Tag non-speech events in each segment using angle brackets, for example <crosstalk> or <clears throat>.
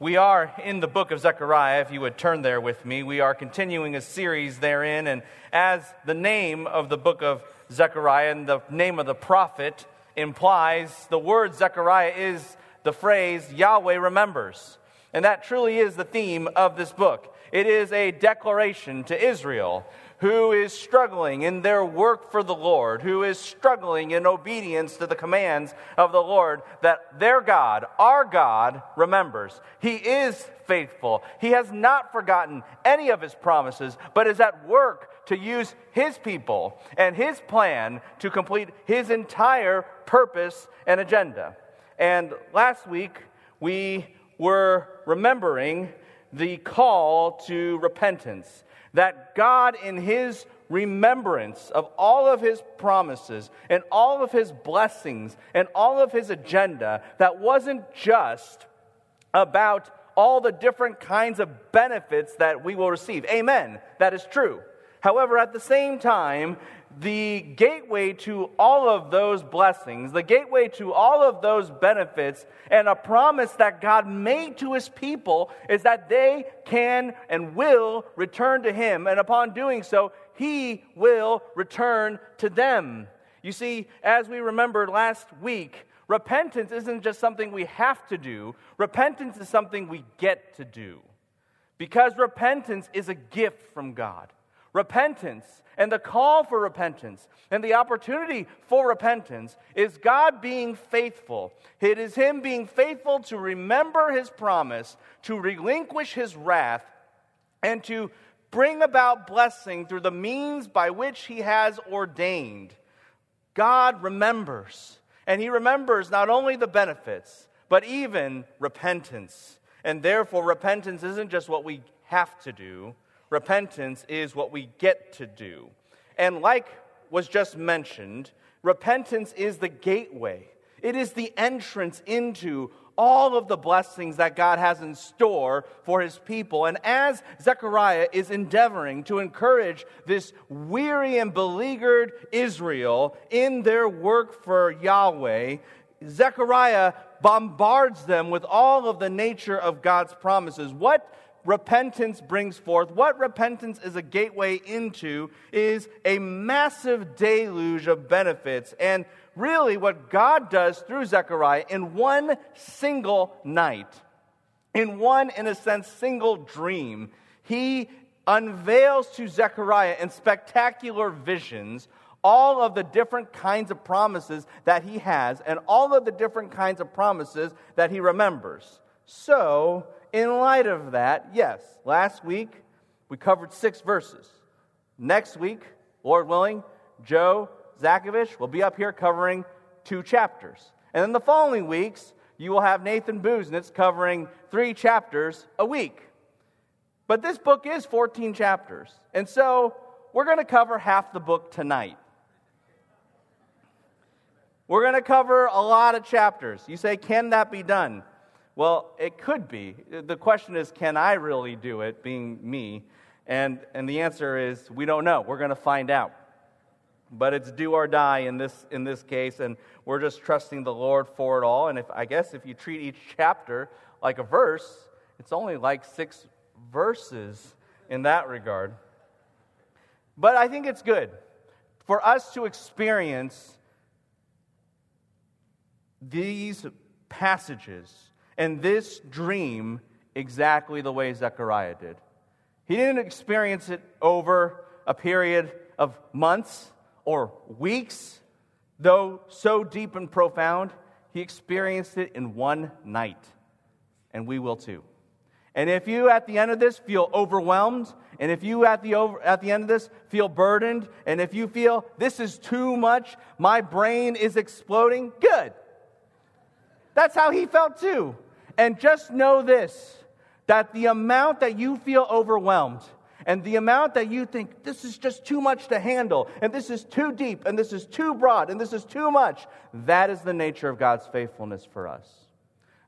We are in the book of Zechariah, if you would turn there with me. We are continuing a series therein, and as the name of the book of Zechariah and the name of the prophet implies, the word Zechariah is the phrase Yahweh remembers. And that truly is the theme of this book. It is a declaration to Israel who is struggling in their work for the Lord, who is struggling in obedience to the commands of the Lord, that their God, our God, remembers. He is faithful. He has not forgotten any of his promises, but is at work to use his people and his plan to complete his entire purpose and agenda. And last week, we were remembering the call to repentance that God, in His remembrance of all of His promises and all of His blessings and all of His agenda, that wasn't just about all the different kinds of benefits that we will receive. Amen. That is true. However, at the same time, the gateway to all of those blessings, the gateway to all of those benefits, and a promise that God made to his people is that they can and will return to him. And upon doing so, he will return to them. You see, as we remembered last week, repentance isn't just something we have to do, repentance is something we get to do. Because repentance is a gift from God. Repentance and the call for repentance and the opportunity for repentance is God being faithful. It is Him being faithful to remember His promise, to relinquish His wrath, and to bring about blessing through the means by which He has ordained. God remembers, and He remembers not only the benefits, but even repentance. And therefore, repentance isn't just what we have to do Repentance is what we get to do. And like was just mentioned, repentance is the gateway, it is the entrance into all of the blessings that God has in store for his people. And as Zechariah is endeavoring to encourage this weary and beleaguered Israel in their work for Yahweh, Zechariah bombards them with all of the nature of God's promises. What repentance brings forth, what repentance is a gateway into, is a massive deluge of benefits. And really, what God does through Zechariah in one single night, in one, in a sense, single dream, he unveils to Zechariah in spectacular visions all of the different kinds of promises that he has and all of the different kinds of promises that he remembers. So, in light of that, yes, last week we covered six verses. Next week, Lord willing, Joe Zakovich will be up here covering two chapters. And then the following weeks, you will have Nathan Busenitz covering three chapters a week. But this book is 14 chapters. And so we're going to cover half the book tonight. We're going to cover a lot of chapters. You say, can that be done? Well, it could be. The question is, can I really do it, being me? And, and the answer is, we don't know. We're going to find out. But it's do or die in this, in this case, and we're just trusting the Lord for it all. And if, I guess if you treat each chapter like a verse, it's only like six verses in that regard. But I think it's good for us to experience these passages and this dream exactly the way Zechariah did. He didn't experience it over a period of months or weeks, though so deep and profound. He experienced it in one night, and we will too. And if you at the end of this feel overwhelmed, and if you at the, over, at the end of this feel burdened, and if you feel this is too much, my brain is exploding, good. That's how he felt too. And just know this that the amount that you feel overwhelmed and the amount that you think this is just too much to handle and this is too deep and this is too broad and this is too much, that is the nature of God's faithfulness for us.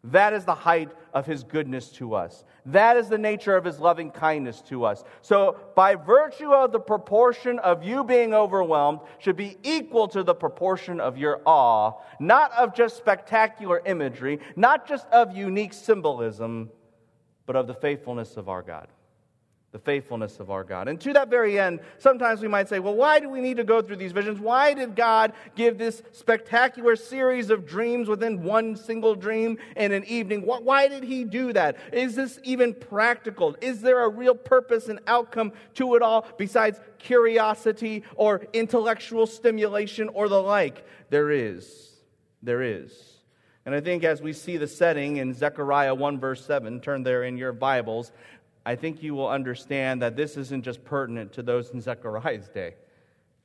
That is the height of his goodness to us. That is the nature of his loving kindness to us. So, by virtue of the proportion of you being overwhelmed, should be equal to the proportion of your awe, not of just spectacular imagery, not just of unique symbolism, but of the faithfulness of our God the faithfulness of our God. And to that very end, sometimes we might say, well, why do we need to go through these visions? Why did God give this spectacular series of dreams within one single dream in an evening? Why did He do that? Is this even practical? Is there a real purpose and outcome to it all besides curiosity or intellectual stimulation or the like? There is. There is. And I think as we see the setting in Zechariah 1, verse 7, turn there in your Bibles, I think you will understand that this isn't just pertinent to those in Zechariah's day.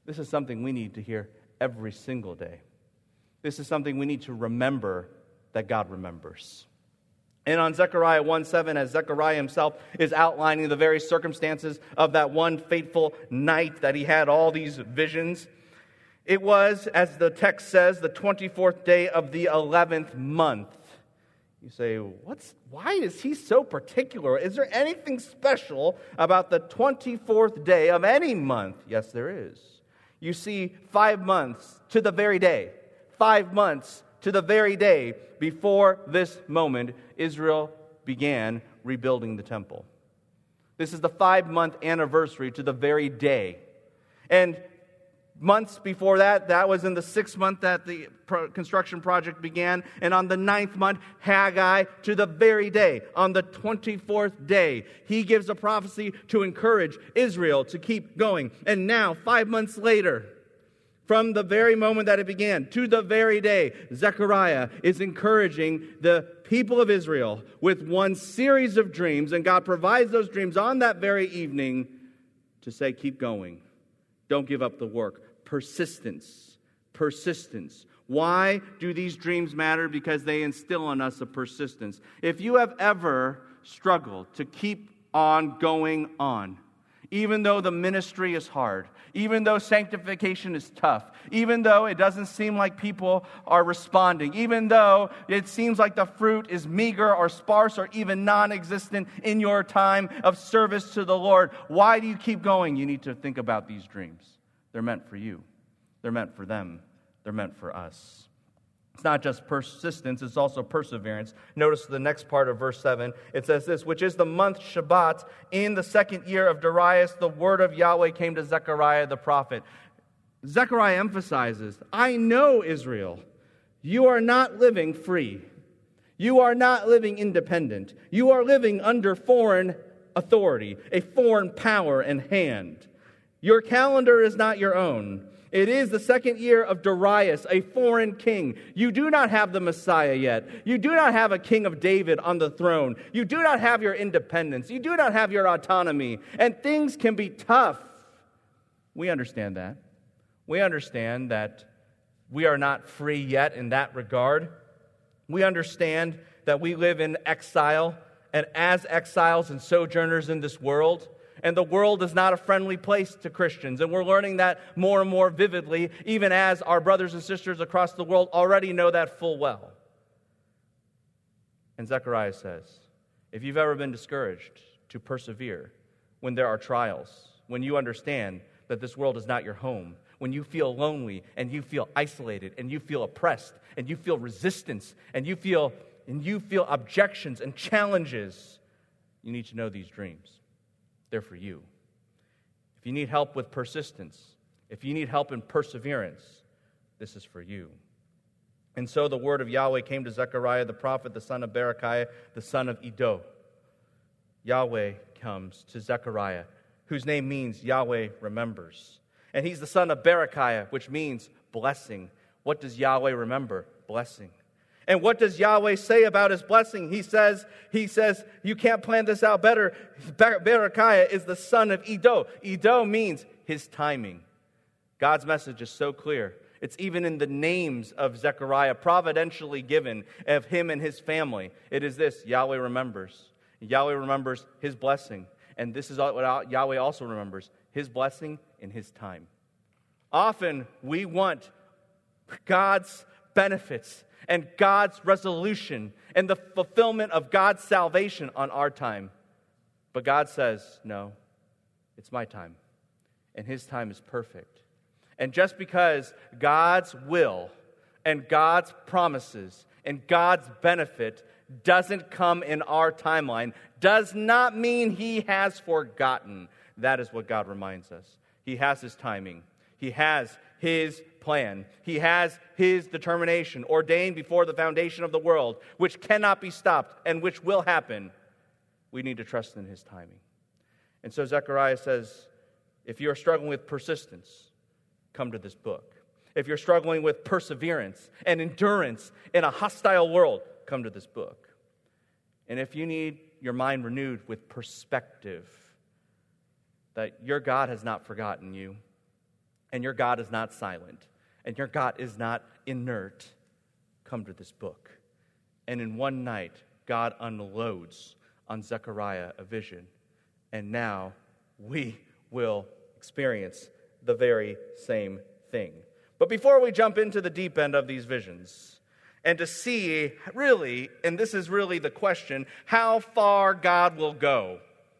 This is something we need to hear every single day. This is something we need to remember that God remembers. And on Zechariah 1 7, as Zechariah himself is outlining the very circumstances of that one fateful night that he had all these visions, it was, as the text says, the 24th day of the 11th month. You say, What's, why is he so particular? Is there anything special about the 24th day of any month? Yes, there is. You see, five months to the very day, five months to the very day before this moment, Israel began rebuilding the temple. This is the five month anniversary to the very day. And months before that, that was in the sixth month that the pro- construction project began. And on the ninth month, Haggai, to the very day, on the 24th day, he gives a prophecy to encourage Israel to keep going. And now, five months later, from the very moment that it began to the very day, Zechariah is encouraging the people of Israel with one series of dreams, and God provides those dreams on that very evening to say, Keep going. Don't give up the work persistence. Persistence. Why do these dreams matter? Because they instill in us a persistence. If you have ever struggled to keep on going on, even though the ministry is hard, even though sanctification is tough, even though it doesn't seem like people are responding, even though it seems like the fruit is meager or sparse or even non existent in your time of service to the Lord, why do you keep going? You need to think about these dreams. They're meant for you, they're meant for them, they're meant for us. It's not just persistence, it's also perseverance. Notice the next part of verse 7. It says this, which is the month Shebat, in the second year of Darius, the word of Yahweh came to Zechariah the prophet. Zechariah emphasizes, I know Israel. You are not living free. You are not living independent. You are living under foreign authority, a foreign power and hand. Your calendar is not your own. It is the second year of Darius, a foreign king. You do not have the Messiah yet. You do not have a king of David on the throne. You do not have your independence. You do not have your autonomy. And things can be tough. We understand that. We understand that we are not free yet in that regard. We understand that we live in exile, and as exiles and sojourners in this world, and the world is not a friendly place to Christians. And we're learning that more and more vividly, even as our brothers and sisters across the world already know that full well. And Zechariah says, if you've ever been discouraged, to persevere when there are trials, when you understand that this world is not your home, when you feel lonely and you feel isolated and you feel oppressed and you feel resistance and you feel and you feel objections and challenges, you need to know these dreams. They're for you. If you need help with persistence, if you need help in perseverance, this is for you. And so the word of Yahweh came to Zechariah the prophet, the son of Berechiah, the son of Iddo. Yahweh comes to Zechariah, whose name means Yahweh remembers. And he's the son of Berechiah, which means blessing. What does Yahweh remember? Blessing. And what does Yahweh say about his blessing? He says, he says, you can't plan this out better. Berechiah is the son of Iddo. Iddo means his timing. God's message is so clear. It's even in the names of Zechariah, providentially given of him and his family. It is this Yahweh remembers. Yahweh remembers his blessing. And this is what Yahweh also remembers his blessing in his time. Often we want God's benefits and God's resolution and the fulfillment of God's salvation on our time. But God says, no, it's my time. And His time is perfect. And just because God's will and God's promises and God's benefit doesn't come in our timeline does not mean he has forgotten. That is what God reminds us. He has his timing, he has his plan, he has his determination ordained before the foundation of the world, which cannot be stopped and which will happen. We need to trust in his timing. And so Zechariah says if you're struggling with persistence, come to this book. If you're struggling with perseverance and endurance in a hostile world, come to this book. And if you need your mind renewed with perspective, that your God has not forgotten you, and your God is not silent, and your God is not inert, come to this book. And in one night, God unloads on Zechariah a vision, and now we will experience the very same thing. But before we jump into the deep end of these visions, and to see really, and this is really the question, how far God will go.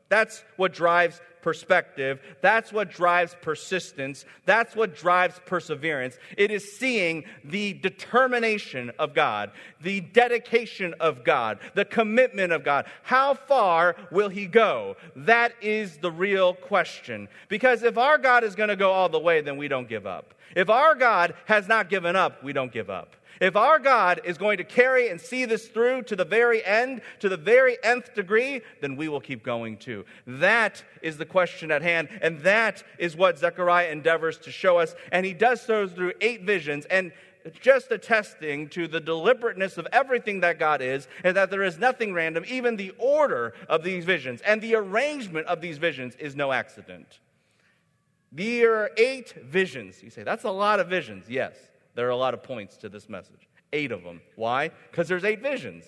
That's what drives perspective. That's what drives persistence. That's what drives perseverance. It is seeing the determination of God, the dedication of God, the commitment of God. How far will He go? That is the real question. Because if our God is going to go all the way, then we don't give up. If our God has not given up, we don't give up. If our God is going to carry and see this through to the very end, to the very nth degree, then we will keep going too. That is the question at hand, and that is what Zechariah endeavors to show us. And he does so through eight visions, and just attesting to the deliberateness of everything that God is, and that there is nothing random. Even the order of these visions and the arrangement of these visions is no accident. There are eight visions. You say, that's a lot of visions. Yes. There are a lot of points to this message. Eight of them. Why? Because there's eight visions.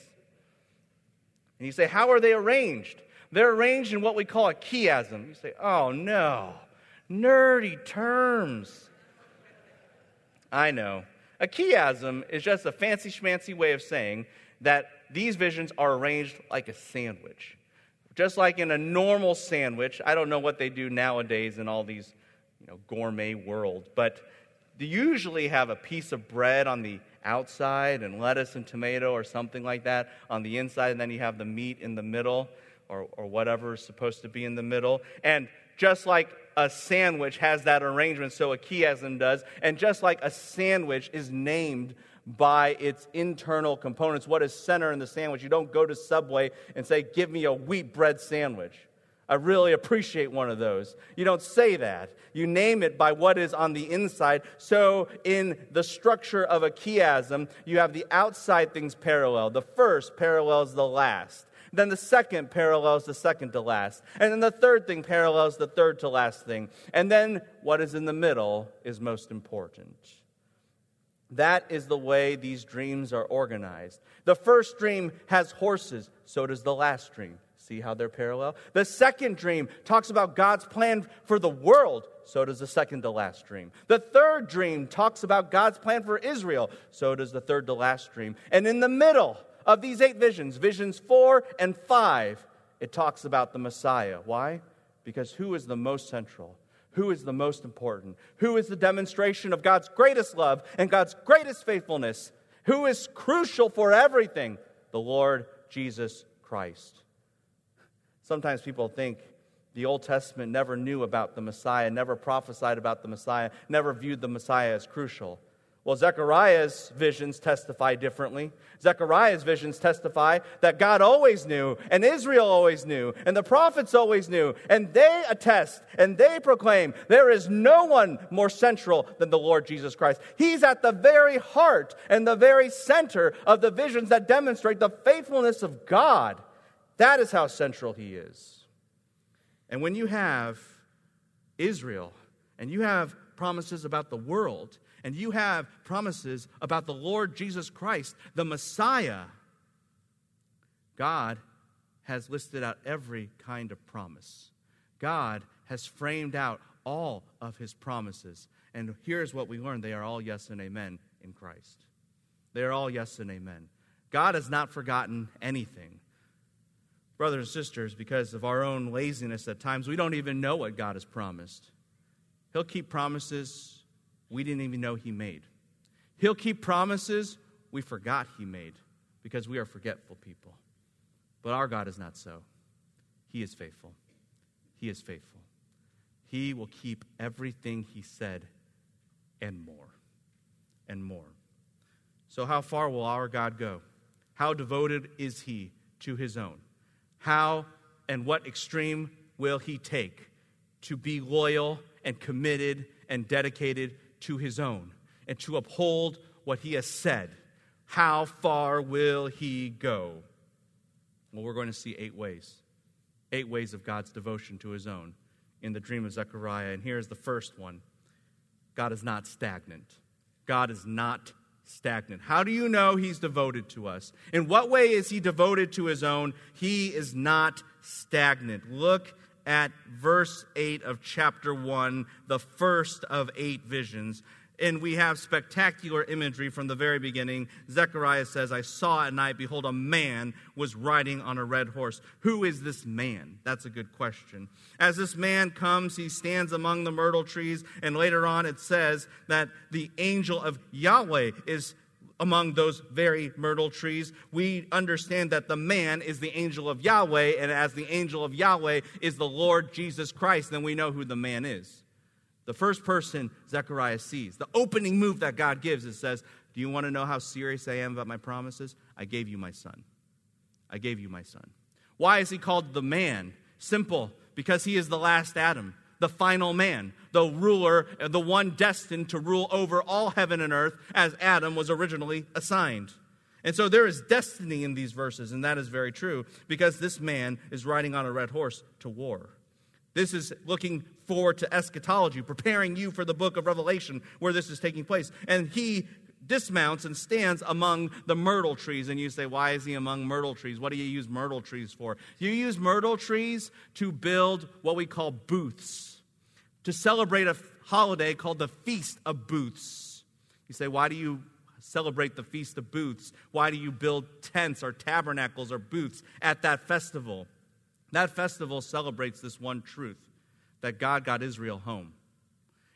And you say, how are they arranged? They're arranged in what we call a chiasm. You say, oh no, nerdy terms. I know. A chiasm is just a fancy schmancy way of saying that these visions are arranged like a sandwich. Just like in a normal sandwich, I don't know what they do nowadays in all these you know, gourmet worlds, but they usually have a piece of bread on the outside and lettuce and tomato or something like that on the inside, and then you have the meat in the middle or, or whatever is supposed to be in the middle. And just like a sandwich has that arrangement, so a chiasm does, and just like a sandwich is named by its internal components, what is center in the sandwich, you don't go to Subway and say, Give me a wheat bread sandwich. I really appreciate one of those. You don't say that. You name it by what is on the inside. So, in the structure of a chiasm, you have the outside things parallel. The first parallels the last. Then the second parallels the second to last. And then the third thing parallels the third to last thing. And then what is in the middle is most important. That is the way these dreams are organized. The first dream has horses, so does the last dream. See how they're parallel? The second dream talks about God's plan for the world. So does the second to last dream. The third dream talks about God's plan for Israel. So does the third to last dream. And in the middle of these eight visions, visions four and five, it talks about the Messiah. Why? Because who is the most central? Who is the most important? Who is the demonstration of God's greatest love and God's greatest faithfulness? Who is crucial for everything? The Lord Jesus Christ. Sometimes people think the Old Testament never knew about the Messiah, never prophesied about the Messiah, never viewed the Messiah as crucial. Well, Zechariah's visions testify differently. Zechariah's visions testify that God always knew, and Israel always knew, and the prophets always knew, and they attest and they proclaim there is no one more central than the Lord Jesus Christ. He's at the very heart and the very center of the visions that demonstrate the faithfulness of God that is how central he is. And when you have Israel and you have promises about the world and you have promises about the Lord Jesus Christ, the Messiah, God has listed out every kind of promise. God has framed out all of his promises. And here's what we learn they are all yes and amen in Christ. They are all yes and amen. God has not forgotten anything brothers and sisters, because of our own laziness at times, we don't even know what God has promised. He'll keep promises we didn't even know He made. He'll keep promises we forgot He made. because we are forgetful people. But our God is not so. He is faithful. He is faithful. He will keep everything He said and more and more. So, how far will our God go? How devoted is He to His own? How and what extreme will He take to be loyal and committed and dedicated to His own and to uphold what He has said? How far will He go? Well, we're going to see eight ways. Eight ways of God's devotion to His own in the dream of Zechariah. And here's the first one God is not stagnant. God is not stagnant. How do you know he's devoted to us? In what way is he devoted to his own? He is not stagnant. Look at verse 8 of chapter 1, the first of eight visions. And we have spectacular imagery from the very beginning. Zechariah says, I saw at night, behold, a man was riding on a red horse. Who is this man? That's a good question. As this man comes, he stands among the myrtle trees. And later on, it says that the angel of Yahweh is among those very myrtle trees. We understand that the man is the angel of Yahweh. And as the angel of Yahweh is the Lord Jesus Christ, then we know who the man is. The first person Zechariah sees, the opening move that God gives, it says, Do you want to know how serious I am about my promises? I gave you my son. I gave you my son. Why is he called the man? Simple, because he is the last Adam, the final man, the ruler, the one destined to rule over all heaven and earth as Adam was originally assigned. And so there is destiny in these verses, and that is very true because this man is riding on a red horse to war. This is looking forward to eschatology, preparing you for the book of Revelation where this is taking place. And he dismounts and stands among the myrtle trees. And you say, Why is he among myrtle trees? What do you use myrtle trees for? You use myrtle trees to build what we call booths, to celebrate a holiday called the Feast of Booths. You say, Why do you celebrate the Feast of Booths? Why do you build tents or tabernacles or booths at that festival? That festival celebrates this one truth that God got Israel home.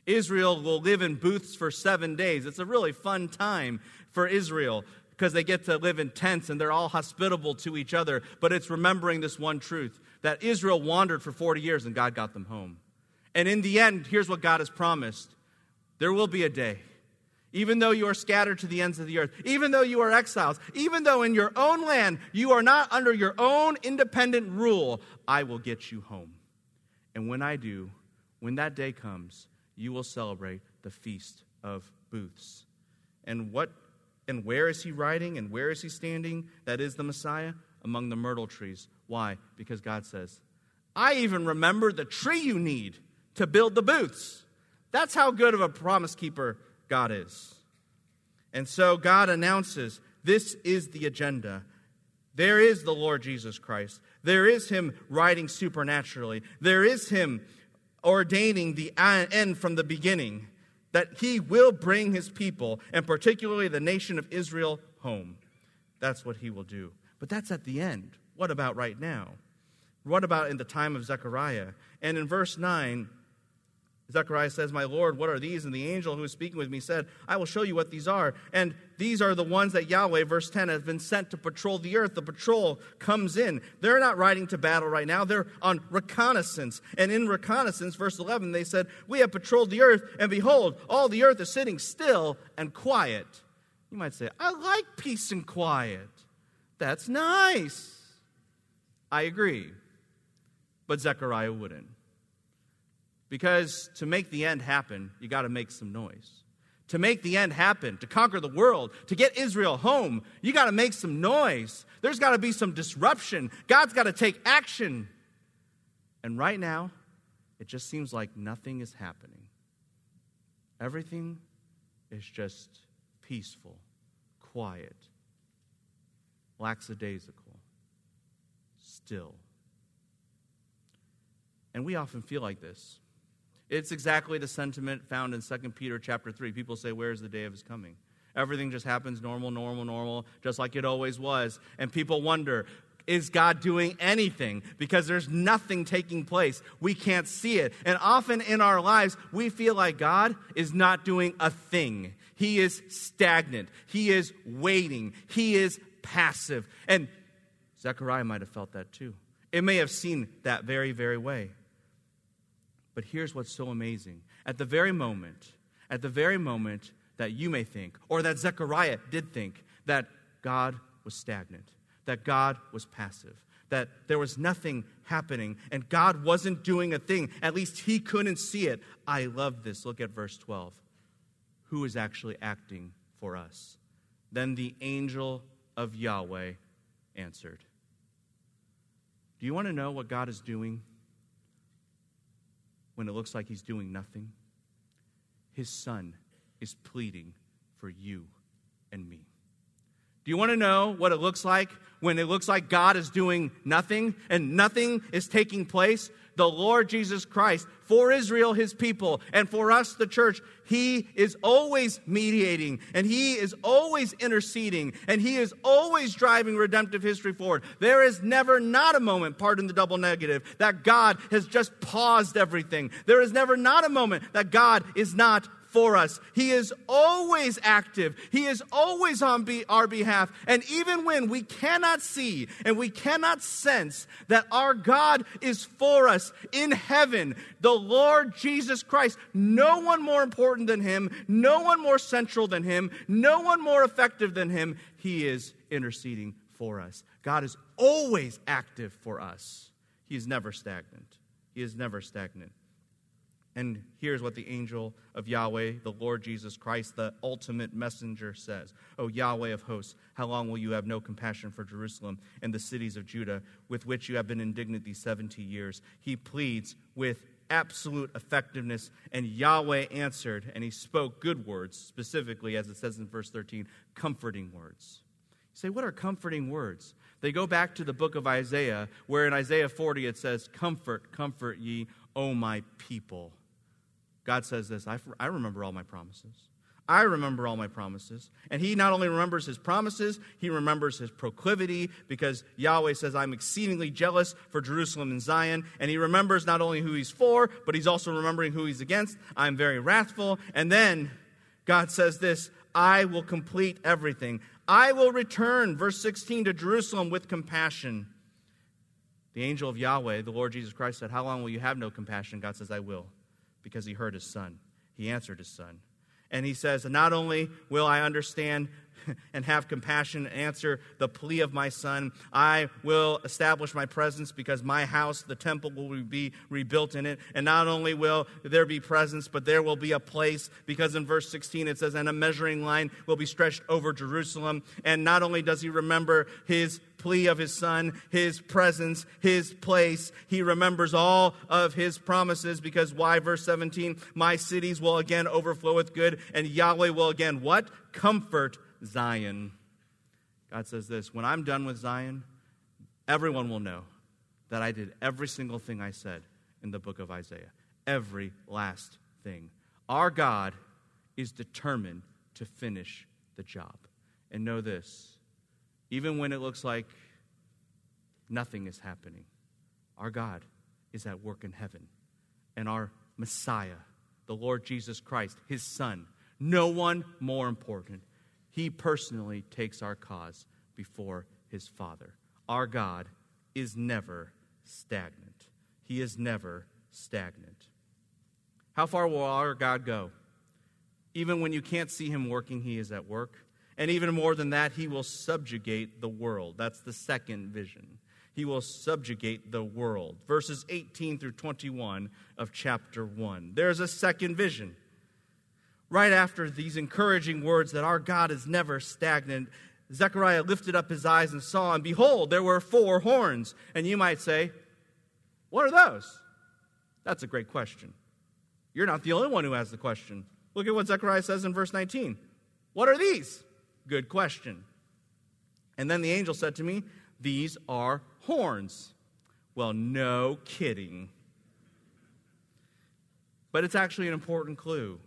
Israel will live in booths for seven days. It's a really fun time for Israel because they get to live in tents and they're all hospitable to each other. But it's remembering this one truth that Israel wandered for 40 years and God got them home. And in the end, here's what God has promised there will be a day even though you are scattered to the ends of the earth, even though you are exiles, even though in your own land you are not under your own independent rule, I will get you home. And when I do, when that day comes, you will celebrate the feast of booths. And what and where is he riding and where is he standing? That is the Messiah among the myrtle trees. Why? Because God says, I even remember the tree you need to build the booths. That's how good of a promise keeper God is. And so God announces this is the agenda. There is the Lord Jesus Christ. There is Him writing supernaturally. There is Him ordaining the end from the beginning that He will bring His people, and particularly the nation of Israel, home. That's what He will do. But that's at the end. What about right now? What about in the time of Zechariah? And in verse 9, Zechariah says, My Lord, what are these? And the angel who was speaking with me said, I will show you what these are. And these are the ones that Yahweh, verse 10, has been sent to patrol the earth. The patrol comes in. They're not riding to battle right now, they're on reconnaissance. And in reconnaissance, verse 11, they said, We have patrolled the earth, and behold, all the earth is sitting still and quiet. You might say, I like peace and quiet. That's nice. I agree. But Zechariah wouldn't. Because to make the end happen, you got to make some noise. To make the end happen, to conquer the world, to get Israel home, you got to make some noise. There's got to be some disruption. God's got to take action. And right now, it just seems like nothing is happening. Everything is just peaceful, quiet, lackadaisical, still. And we often feel like this. It's exactly the sentiment found in 2 Peter chapter 3. People say, Where's the day of his coming? Everything just happens normal, normal, normal, just like it always was. And people wonder, is God doing anything? Because there's nothing taking place. We can't see it. And often in our lives, we feel like God is not doing a thing. He is stagnant. He is waiting. He is passive. And Zechariah might have felt that too. It may have seen that very, very way. But here's what's so amazing. At the very moment, at the very moment that you may think, or that Zechariah did think, that God was stagnant, that God was passive, that there was nothing happening, and God wasn't doing a thing. At least he couldn't see it. I love this. Look at verse 12. Who is actually acting for us? Then the angel of Yahweh answered. Do you want to know what God is doing when it looks like he's doing nothing? His son is pleading for you and me. Do you want to know what it looks like when it looks like God is doing nothing and nothing is taking place? The Lord Jesus Christ, for Israel, his people, and for us, the church, he is always mediating and he is always interceding and he is always driving redemptive history forward. There is never not a moment, pardon the double negative, that God has just paused everything. There is never not a moment that God is not for us. He is always active. He is always on be- our behalf. And even when we cannot see and we cannot sense that our God is for us in heaven, the Lord Jesus Christ, no one more important than him, no one more central than him, no one more effective than him, he is interceding for us. God is always active for us. He is never stagnant. He is never stagnant. And here's what the angel of Yahweh, the Lord Jesus Christ, the ultimate messenger, says O Yahweh of hosts, how long will you have no compassion for Jerusalem and the cities of Judah, with which you have been indignant these 70 years? He pleads with absolute effectiveness, and Yahweh answered, and he spoke good words, specifically, as it says in verse 13, comforting words. You say, what are comforting words? They go back to the book of Isaiah, where in Isaiah 40 it says, Comfort, comfort ye, O my people. God says this I, I remember all my promises. I remember all my promises. And he not only remembers his promises, he remembers his proclivity because Yahweh says, I'm exceedingly jealous for Jerusalem and Zion. And he remembers not only who he's for, but he's also remembering who he's against. I'm very wrathful. And then God says this I will complete everything. I will return, verse 16, to Jerusalem with compassion. The angel of Yahweh, the Lord Jesus Christ, said, How long will you have no compassion? God says, I will because he heard his son. He answered his son. And he says, Not only will I understand <laughs> and have compassion and answer the plea of my son. I will establish my presence because my house, the temple, will be rebuilt in it. And not only will there be presence, but there will be a place because in verse 16 it says, And a measuring line will be stretched over Jerusalem. And not only does he remember his plea of his son, his presence, his place. He remembers all of his promises because why? Verse 17, my cities will again overflow with good, and Yahweh will again what? Comfort Zion. God says this When I'm done with Zion, everyone will know that I did every single thing I said in the book of Isaiah. Every last thing. Our God is determined to finish the job. And know this even when it looks like nothing is happening, our God is at work in heaven. And our Messiah, the Lord Jesus Christ, his Son, no one more important. He personally takes our cause before his Father. Our God is never stagnant. He is never stagnant. How far will our God go? Even when you can't see him working, he is at work. And even more than that, he will subjugate the world. That's the second vision. He will subjugate the world. Verses 18 through 21 of chapter 1. There's a second vision. Right after these encouraging words that our God is never stagnant, Zechariah lifted up his eyes and saw, and behold, there were four horns. And you might say, What are those? That's a great question. You're not the only one who has the question. Look at what Zechariah says in verse 19. What are these? Good question. And then the angel said to me, These are horns. Well, no kidding. But it's actually an important clue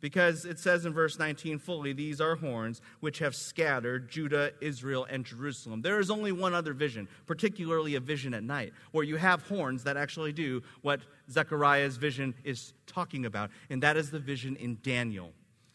because it says in verse 19 fully, These are horns which have scattered Judah, Israel, and Jerusalem. There is only one other vision, particularly a vision at night, where you have horns that actually do what Zechariah's vision is talking about, and that is the vision in Daniel.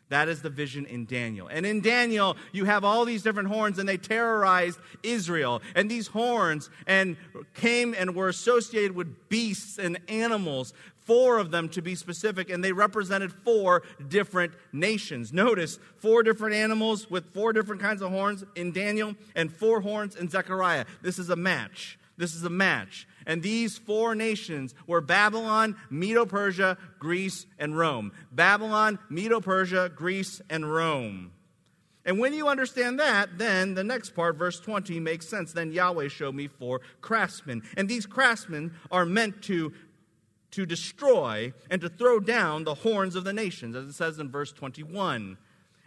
That is the vision in Daniel. And in Daniel, you have all these different horns, and they terrorized Israel. And these horns and came and were associated with beasts and animals, four of them to be specific, and they represented four different nations. Notice four different animals with four different kinds of horns in Daniel, and four horns in Zechariah. This is a match. This is a match. And these four nations were Babylon, Medo Persia, Greece, and Rome. Babylon, Medo Persia, Greece, and Rome. And when you understand that, then the next part, verse 20, makes sense. Then Yahweh showed me four craftsmen. And these craftsmen are meant to, to destroy and to throw down the horns of the nations, as it says in verse 21.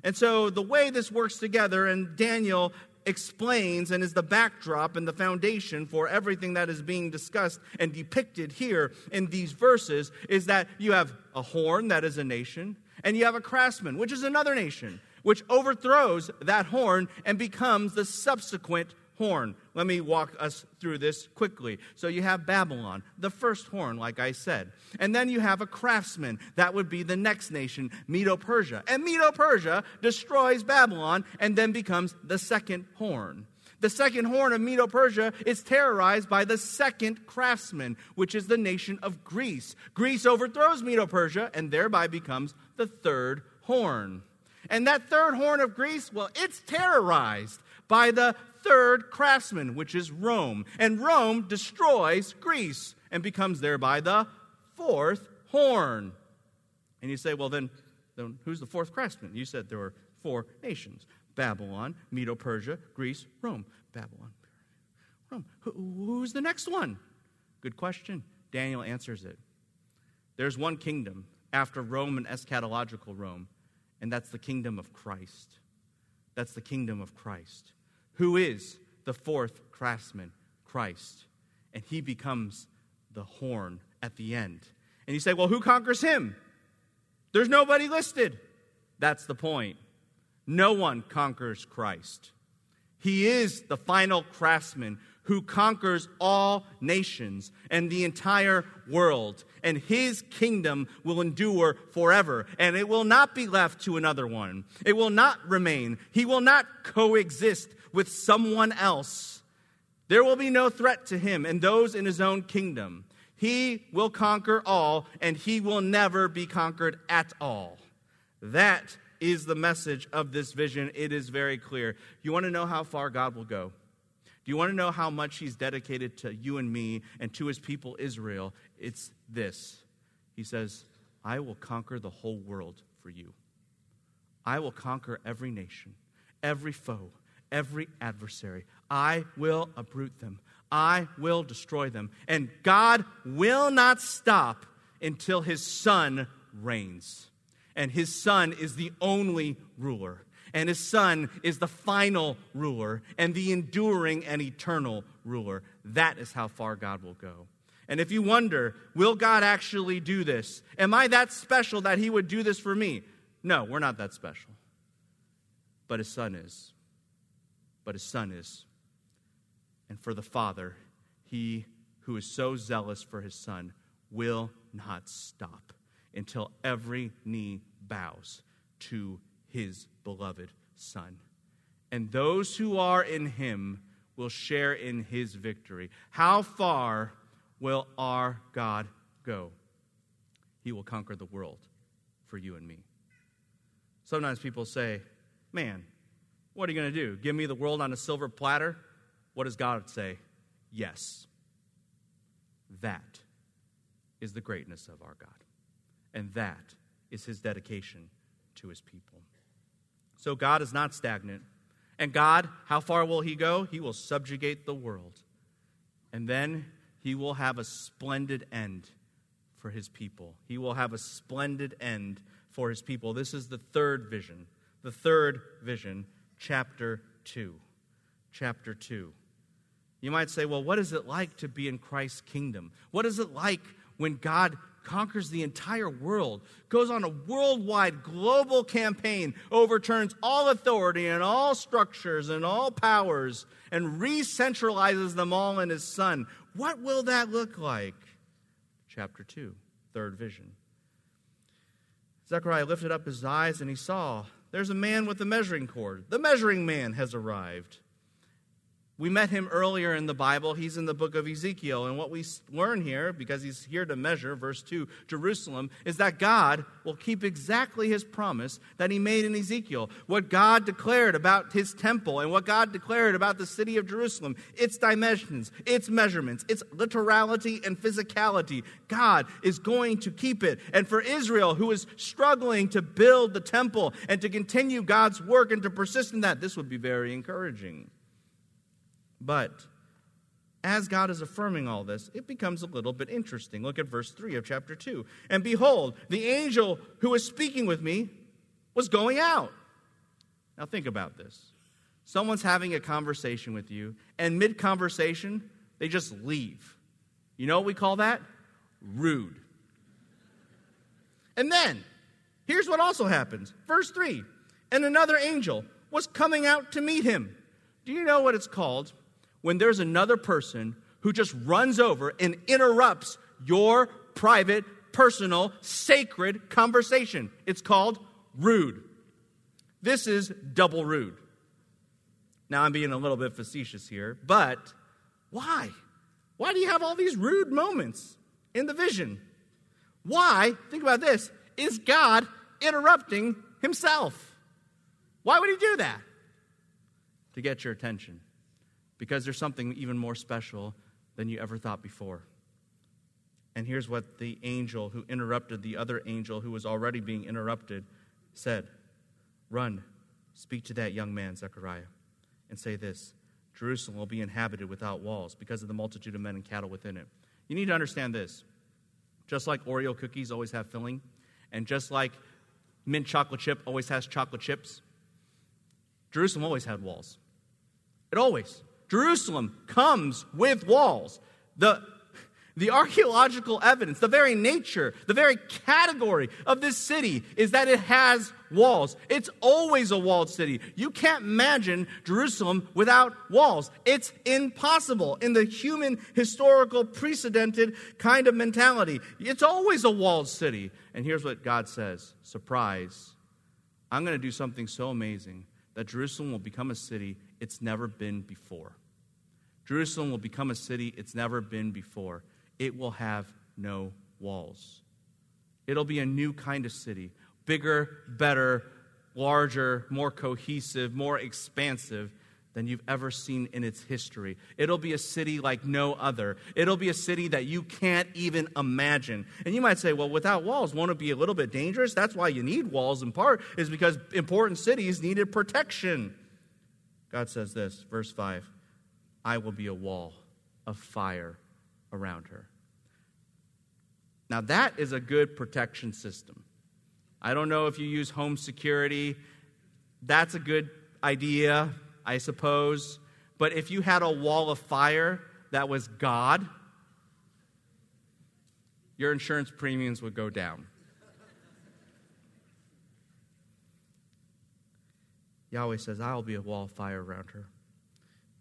And so the way this works together, and Daniel explains and is the backdrop and the foundation for everything that is being discussed and depicted here in these verses is that you have a horn, that is a nation, and you have a craftsman, which is another nation, which overthrows that horn and becomes the subsequent horn. Let me walk us through this quickly. So you have Babylon, the first horn, like I said. And then you have a craftsman. That would be the next nation, Medo Persia. And Medo Persia destroys Babylon and then becomes the second horn. The second horn of Medo Persia is terrorized by the second craftsman, which is the nation of Greece. Greece overthrows Medo Persia and thereby becomes the third horn. And that third horn of Greece, well, it's terrorized by the third craftsman, which is Rome. And Rome destroys Greece and becomes thereby the fourth horn. And you say, well, then, then who's the fourth craftsman? You said there were four nations Babylon, Medo Persia, Greece, Rome. Babylon, Rome. Who, who's the next one? Good question. Daniel answers it. There's one kingdom after Rome and eschatological Rome, and that's the kingdom of Christ. That's the kingdom of Christ who is the fourth craftsman, Christ. And he becomes the horn at the end. And you say, well, who conquers him? There's nobody listed. That's the point. No one conquers Christ. He is the final craftsman who conquers all nations and the entire world. And his kingdom will endure forever. And it will not be left to another one. It will not remain. He will not coexist with someone else. There will be no threat to him and those in his own kingdom. He will conquer all, and he will never be conquered at all. That is the message of this vision. It is very clear. You want to know how far God will go? Do you want to know how much he's dedicated to you and me and to his people Israel? It's this. He says, I will conquer the whole world for you. I will conquer every nation, every foe, every adversary. I will uproot them. I will destroy them. And God will not stop until his son reigns. And his son is the only ruler. And his son is the final ruler and the enduring and eternal ruler. That is how far God will go. And if you wonder, will God actually do this? Am I that special that he would do this for me? No, we're not that special. But his son is but his son is. And for the Father, he who is so zealous for his son will not stop until every knee bows to his beloved son. And those who are in him will share in his victory. How far will our God go? He will conquer the world for you and me. Sometimes people say, Man, what are you going to do? Give me the world on a silver platter? What does God say? Yes. That is the greatness of our God. And that is his dedication to his people. So God is not stagnant. And God, how far will he go? He will subjugate the world. And then he will have a splendid end for his people. He will have a splendid end for his people. This is the third vision. The third vision chapter 2. Chapter 2. You might say, well, what is it like to be in Christ's kingdom? What is it like when God conquers the entire world, goes on a worldwide global campaign, overturns all authority and all structures and all powers, and re centralizes them all in his Son? What will that look like? Chapter 2, third vision. Zechariah lifted up his eyes and he saw there's a man with a measuring cord. The measuring man has arrived. We met him earlier in the Bible. He's in the book of Ezekiel. And what we learn here, because he's here to measure, verse 2, Jerusalem, is that God will keep exactly his promise that he made in Ezekiel. What God declared about his temple and what God declared about the city of Jerusalem, its dimensions, its measurements, its literality and physicality, God is going to keep it. And for Israel, who is struggling to build the temple and to continue God's work and to persist in that, this would be very encouraging. But as God is affirming all this, it becomes a little bit interesting. Look at verse 3 of chapter 2. And behold, the angel who was speaking with me was going out. Now think about this. Someone's having a conversation with you, and mid conversation, they just leave. You know what we call that? Rude. And then, here's what also happens. Verse 3 And another angel was coming out to meet him. Do you know what it's called when there's another person who just runs over and interrupts your private, personal, sacred conversation. It's called rude. This is double rude. Now, I'm being a little bit facetious here, but why? Why do you have all these rude moments in the vision? Why, think about this, is God interrupting himself? Why would he do that? To get your attention because there's something even more special than you ever thought before. And here's what the angel who interrupted the other angel who was already being interrupted said Run, speak to that young man, Zechariah, and say this Jerusalem will be inhabited without walls because of the multitude of men and cattle within it. You need to understand this. Just like Oreo cookies always have filling, and just like mint chocolate chip always has chocolate chips, Jerusalem always had walls. It always. Jerusalem comes with walls. The, the archaeological evidence, the very nature, the very category of this city is that it has walls. It's always a walled city. You can't imagine Jerusalem without walls. It's impossible in the human historical precedented kind of mentality. It's always a walled city. And here's what God says surprise. I'm going to do something so amazing that Jerusalem will become a city it's never been before. Jerusalem will become a city it's never been before. It will have no walls. It'll be a new kind of city bigger, better, larger, more cohesive, more expansive than you've ever seen in its history. It'll be a city like no other. It'll be a city that you can't even imagine. And you might say, well, without walls, won't it be a little bit dangerous? That's why you need walls in part, is because important cities needed protection. God says this, verse 5 I will be a wall of fire around her. Now, that is a good protection system. I don't know if you use home security. That's a good idea, I suppose. But if you had a wall of fire that was God, your insurance premiums would go down. Yahweh says, I will be a wall of fire around her.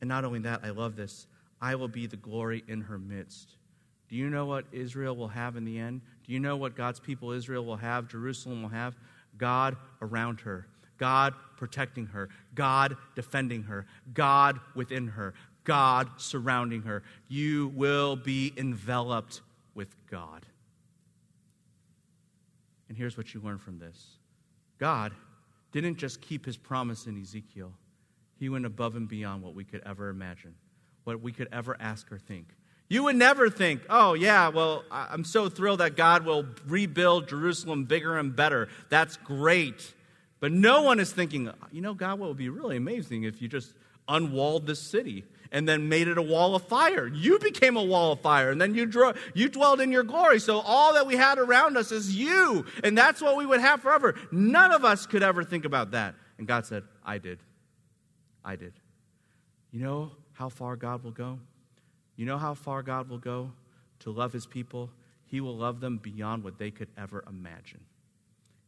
And not only that, I love this I will be the glory in her midst. Do you know what Israel will have in the end? Do you know what God's people, Israel, will have, Jerusalem will have? God around her, God protecting her, God defending her, God within her, God surrounding her. You will be enveloped with God. And here's what you learn from this God didn't just keep his promise in Ezekiel, he went above and beyond what we could ever imagine, what we could ever ask or think. You would never think, oh, yeah, well, I'm so thrilled that God will rebuild Jerusalem bigger and better. That's great. But no one is thinking, you know, God, what would be really amazing if you just unwalled this city and then made it a wall of fire. You became a wall of fire, and then you, drew, you dwelled in your glory. So all that we had around us is you, and that's what we would have forever. None of us could ever think about that. And God said, I did. I did. You know how far God will go? You know how far God will go to love his people? He will love them beyond what they could ever imagine.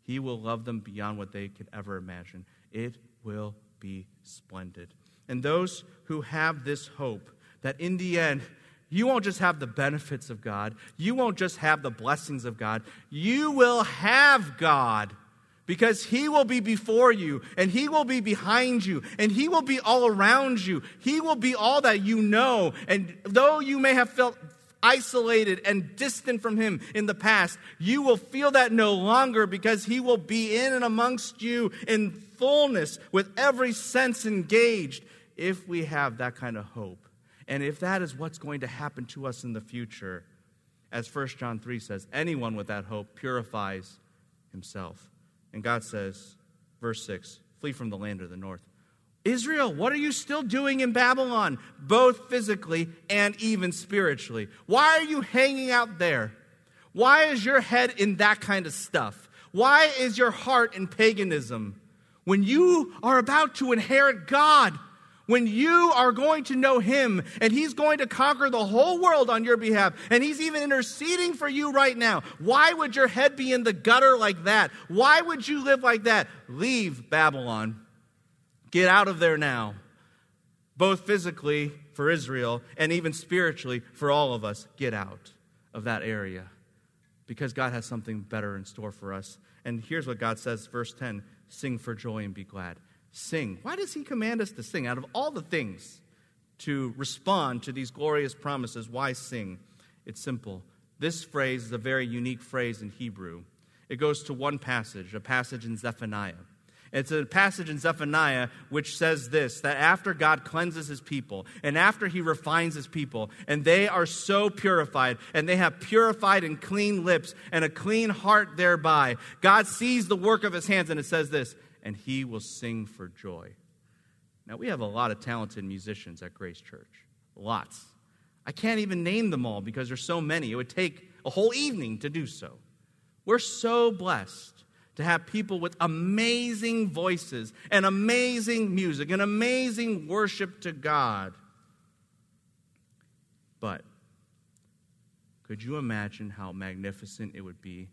He will love them beyond what they could ever imagine. It will be splendid. And those who have this hope that in the end, you won't just have the benefits of God, you won't just have the blessings of God, you will have God because he will be before you and he will be behind you and he will be all around you. He will be all that you know. And though you may have felt isolated and distant from him in the past, you will feel that no longer because he will be in and amongst you in fullness with every sense engaged if we have that kind of hope. And if that is what's going to happen to us in the future, as 1 John 3 says, anyone with that hope purifies himself. And God says, verse 6, flee from the land of the north. Israel, what are you still doing in Babylon, both physically and even spiritually? Why are you hanging out there? Why is your head in that kind of stuff? Why is your heart in paganism? When you are about to inherit God, when you are going to know Him and He's going to conquer the whole world on your behalf, and He's even interceding for you right now, why would your head be in the gutter like that? Why would you live like that? Leave Babylon. Get out of there now, both physically for Israel and even spiritually for all of us. Get out of that area because God has something better in store for us. And here's what God says, verse 10 Sing for joy and be glad sing. Why does he command us to sing? Out of all the things to respond to these glorious promises, why sing? It's simple. This phrase is a very unique phrase in Hebrew. It goes to one passage, a passage in Zephaniah. It's a passage in Zephaniah which says this that after God cleanses his people and after he refines his people, and they are so purified, and they have purified and clean lips and a clean heart thereby, God sees the work of his hands, and it says this and he will sing for joy. Now, we have a lot of talented musicians at Grace Church. Lots. I can't even name them all because there's so many. It would take a whole evening to do so. We're so blessed to have people with amazing voices and amazing music and amazing worship to God. But could you imagine how magnificent it would be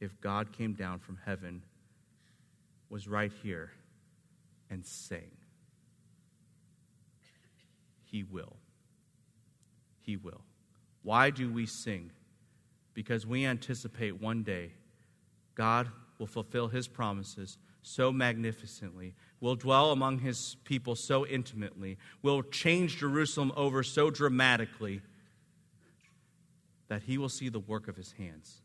if God came down from heaven was right here and sang. He will. He will. Why do we sing? Because we anticipate one day God will fulfill his promises so magnificently, will dwell among his people so intimately, will change Jerusalem over so dramatically that he will see the work of his hands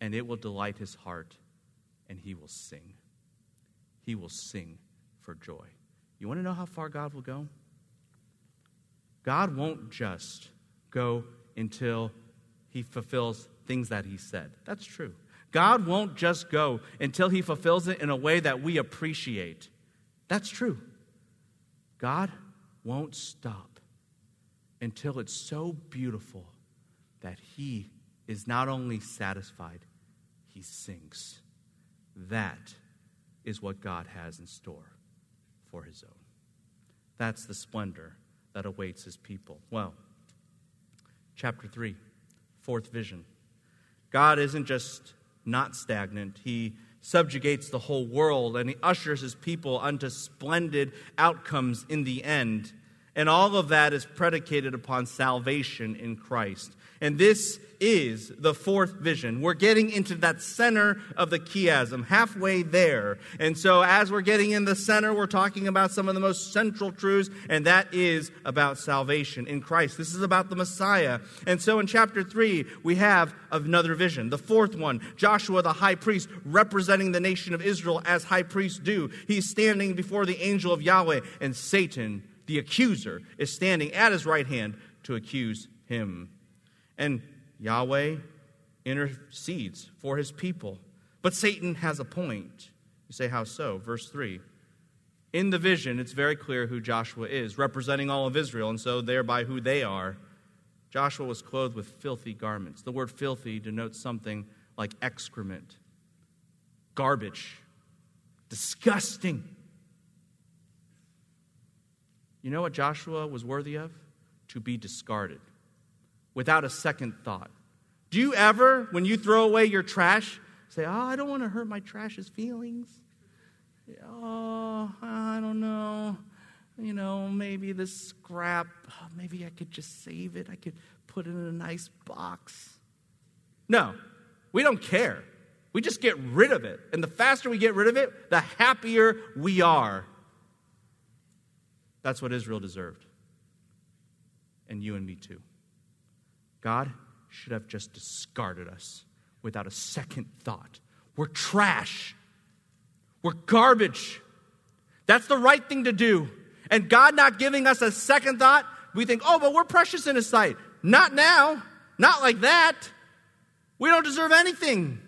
and it will delight his heart and he will sing he will sing for joy. You want to know how far God will go? God won't just go until he fulfills things that he said. That's true. God won't just go until he fulfills it in a way that we appreciate. That's true. God won't stop until it's so beautiful that he is not only satisfied, he sings. That is what God has in store for his own. That's the splendor that awaits his people. Well, chapter 3, fourth vision. God isn't just not stagnant, he subjugates the whole world and he ushers his people unto splendid outcomes in the end. And all of that is predicated upon salvation in Christ. And this is the fourth vision. We're getting into that center of the chiasm, halfway there. And so, as we're getting in the center, we're talking about some of the most central truths, and that is about salvation in Christ. This is about the Messiah. And so, in chapter 3, we have another vision. The fourth one Joshua, the high priest, representing the nation of Israel as high priests do. He's standing before the angel of Yahweh, and Satan, the accuser, is standing at his right hand to accuse him. And Yahweh intercedes for his people. But Satan has a point. You say, how so? Verse 3. In the vision, it's very clear who Joshua is, representing all of Israel, and so thereby who they are. Joshua was clothed with filthy garments. The word filthy denotes something like excrement, garbage, disgusting. You know what Joshua was worthy of? To be discarded without a second thought. Do you ever, when you throw away your trash, say, Oh, I don't want to hurt my trash's feelings? Oh, I don't know. you know, maybe this scrap, oh, maybe I could just save it. I could put it in a nice box. No, we don't care. We just get rid of it. And the faster we get rid of it, the happier we are. That's what Israel deserved. And you and me too. God should have just discarded us without a second thought. We're trash. We're garbage. That's the right thing to do. And God not giving us a second thought, we think, oh, but we're precious in His sight. Not now. Not like that. We don't deserve anything.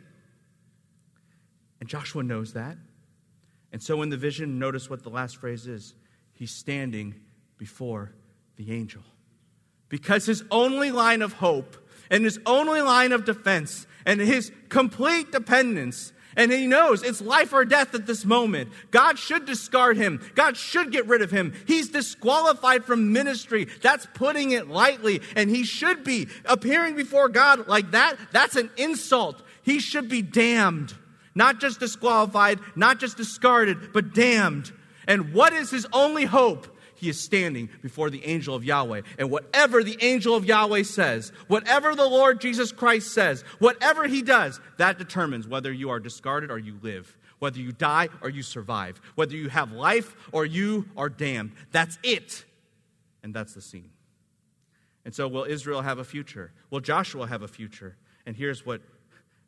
And Joshua knows that. And so in the vision, notice what the last phrase is he's standing before the angel. Because his only line of hope and his only line of defense and his complete dependence and he knows it's life or death at this moment. God should discard him. God should get rid of him. He's disqualified from ministry. That's putting it lightly. And he should be appearing before God like that. That's an insult. He should be damned. Not just disqualified, not just discarded, but damned. And what is his only hope? He is standing before the angel of Yahweh. And whatever the angel of Yahweh says, whatever the Lord Jesus Christ says, whatever he does, that determines whether you are discarded or you live, whether you die or you survive, whether you have life or you are damned. That's it. And that's the scene. And so, will Israel have a future? Will Joshua have a future? And here's what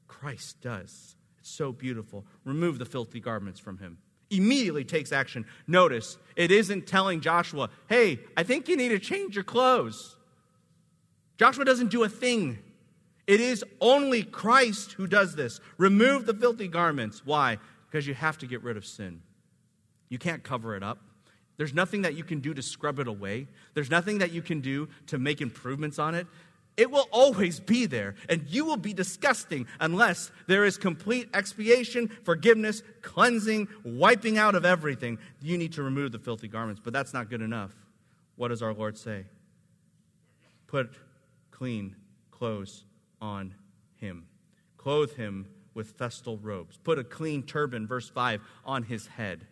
Christ does. It's so beautiful. Remove the filthy garments from him immediately takes action. Notice, it isn't telling Joshua, hey, I think you need to change your clothes. Joshua doesn't do a thing. It is only Christ who does this. Remove the filthy garments. Why? Because you have to get rid of sin. You can't cover it up. There's nothing that you can do to scrub it away. There's nothing that you can do to make improvements on it. It will always be there, and you will be disgusting unless there is complete expiation, forgiveness, cleansing, wiping out of everything. You need to remove the filthy garments, but that's not good enough. What does our Lord say? Put clean clothes on him, clothe him with festal robes, put a clean turban, verse 5, on his head.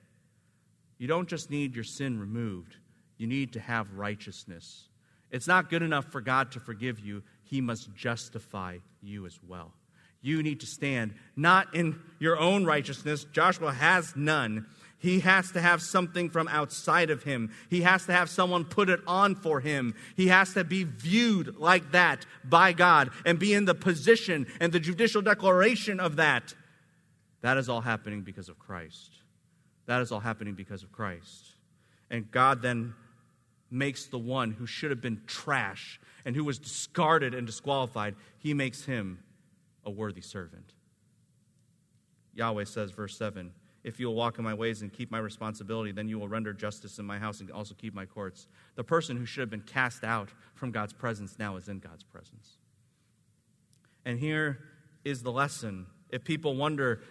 You don't just need your sin removed, you need to have righteousness. It's not good enough for God to forgive you, He must justify you as well. You need to stand not in your own righteousness. Joshua has none. He has to have something from outside of him. He has to have someone put it on for him. He has to be viewed like that by God and be in the position and the judicial declaration of that. That is all happening because of Christ. That is all happening because of Christ. And God then makes the one who should have been trash and who was discarded and disqualified, he makes him a worthy servant. Yahweh says, verse 7 If you will walk in my ways and keep my responsibility, then you will render justice in my house and also keep my courts. The person who should have been cast out from God's presence now is in God's presence. And here is the lesson. If people wonder,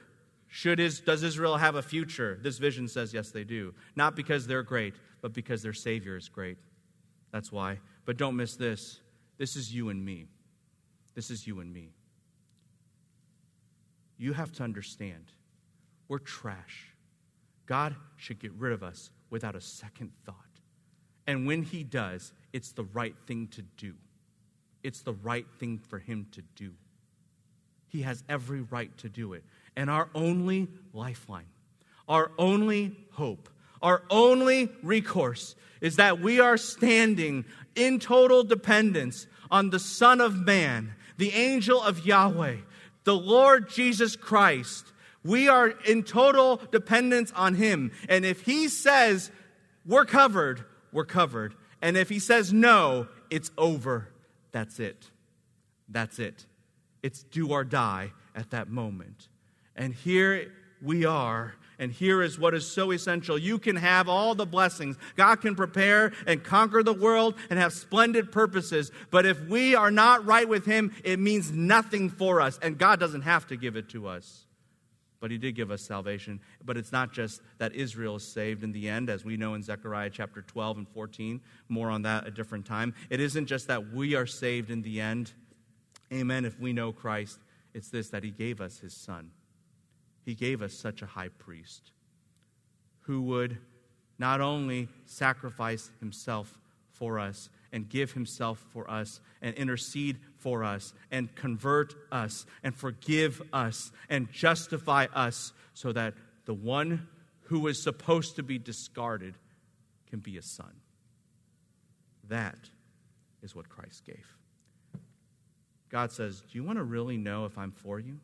should is, does Israel have a future? This vision says yes, they do. Not because they're great, but because their Savior is great. That's why. But don't miss this. This is you and me. This is you and me. You have to understand we're trash. God should get rid of us without a second thought. And when He does, it's the right thing to do. It's the right thing for Him to do. He has every right to do it. And our only lifeline, our only hope, our only recourse is that we are standing in total dependence on the Son of Man, the angel of Yahweh, the Lord Jesus Christ. We are in total dependence on Him. And if He says, we're covered, we're covered. And if He says no, it's over. That's it. That's it. It's do or die at that moment. And here we are. And here is what is so essential. You can have all the blessings. God can prepare and conquer the world and have splendid purposes. But if we are not right with Him, it means nothing for us. And God doesn't have to give it to us. But He did give us salvation. But it's not just that Israel is saved in the end, as we know in Zechariah chapter 12 and 14. More on that a different time. It isn't just that we are saved in the end. Amen. If we know Christ, it's this that He gave us His Son. He gave us such a high priest who would not only sacrifice himself for us and give himself for us and intercede for us and convert us and forgive us and justify us so that the one who is supposed to be discarded can be a son. That is what Christ gave. God says, Do you want to really know if I'm for you?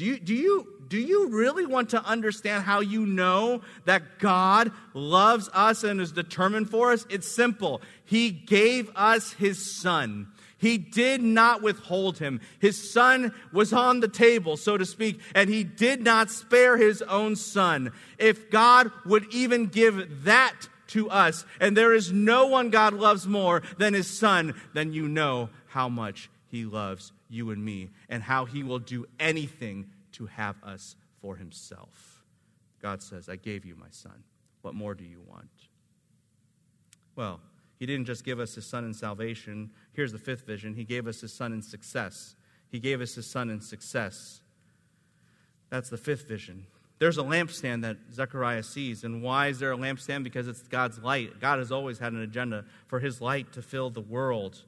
Do you, do, you, do you really want to understand how you know that God loves us and is determined for us? It's simple. He gave us His Son. He did not withhold him. His son was on the table, so to speak, and he did not spare his own son. If God would even give that to us, and there is no one God loves more than his son, then you know how much he loves you and me, and how he will do anything to have us for himself. God says, I gave you my son. What more do you want? Well, he didn't just give us his son in salvation. Here's the fifth vision He gave us his son in success. He gave us his son in success. That's the fifth vision. There's a lampstand that Zechariah sees. And why is there a lampstand? Because it's God's light. God has always had an agenda for his light to fill the world.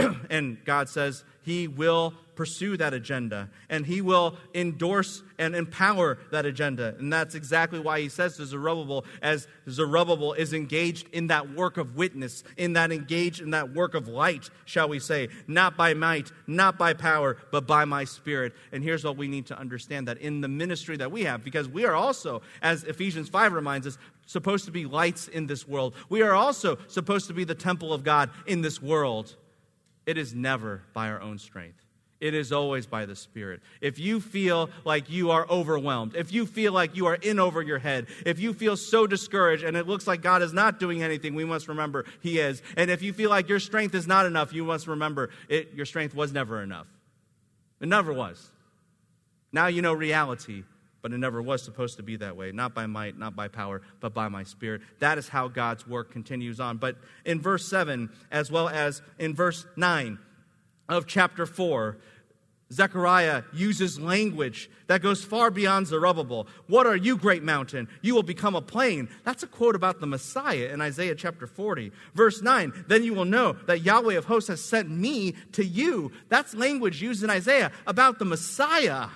<clears throat> and God says He will pursue that agenda and He will endorse and empower that agenda. And that's exactly why He says to Zerubbabel, as Zerubbabel is engaged in that work of witness, in that engaged in that work of light, shall we say, not by might, not by power, but by my spirit. And here's what we need to understand that in the ministry that we have, because we are also, as Ephesians 5 reminds us, supposed to be lights in this world. We are also supposed to be the temple of God in this world. It is never by our own strength. It is always by the Spirit. If you feel like you are overwhelmed, if you feel like you are in over your head, if you feel so discouraged and it looks like God is not doing anything, we must remember He is. And if you feel like your strength is not enough, you must remember it, your strength was never enough. It never was. Now you know reality but it never was supposed to be that way. Not by might, not by power, but by my spirit. That is how God's work continues on. But in verse 7, as well as in verse 9 of chapter 4, Zechariah uses language that goes far beyond Zerubbabel. What are you, great mountain? You will become a plain. That's a quote about the Messiah in Isaiah chapter 40. Verse 9, then you will know that Yahweh of hosts has sent me to you. That's language used in Isaiah about the Messiah.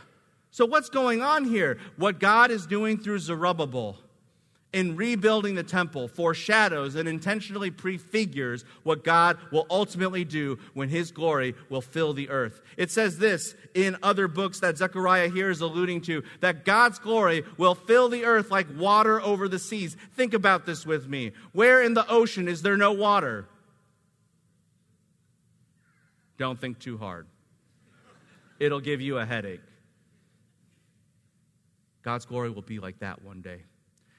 So, what's going on here? What God is doing through Zerubbabel in rebuilding the temple foreshadows and intentionally prefigures what God will ultimately do when his glory will fill the earth. It says this in other books that Zechariah here is alluding to that God's glory will fill the earth like water over the seas. Think about this with me. Where in the ocean is there no water? Don't think too hard, it'll give you a headache. God's glory will be like that one day.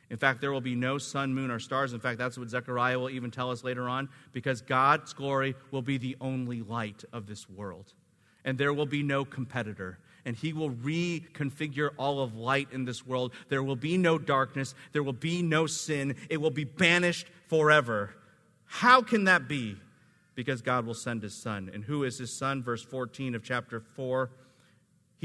In fact, there will be no sun, moon, or stars. In fact, that's what Zechariah will even tell us later on, because God's glory will be the only light of this world. And there will be no competitor. And he will reconfigure all of light in this world. There will be no darkness. There will be no sin. It will be banished forever. How can that be? Because God will send his son. And who is his son? Verse 14 of chapter 4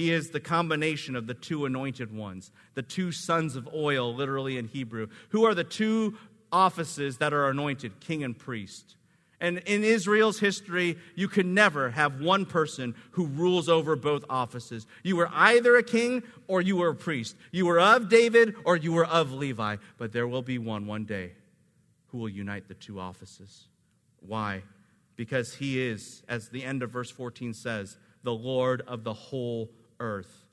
he is the combination of the two anointed ones, the two sons of oil, literally in Hebrew, who are the two offices that are anointed king and priest. And in Israel's history, you could never have one person who rules over both offices. You were either a king or you were a priest. You were of David or you were of Levi. But there will be one one day who will unite the two offices. Why? Because he is, as the end of verse 14 says, the Lord of the whole earth.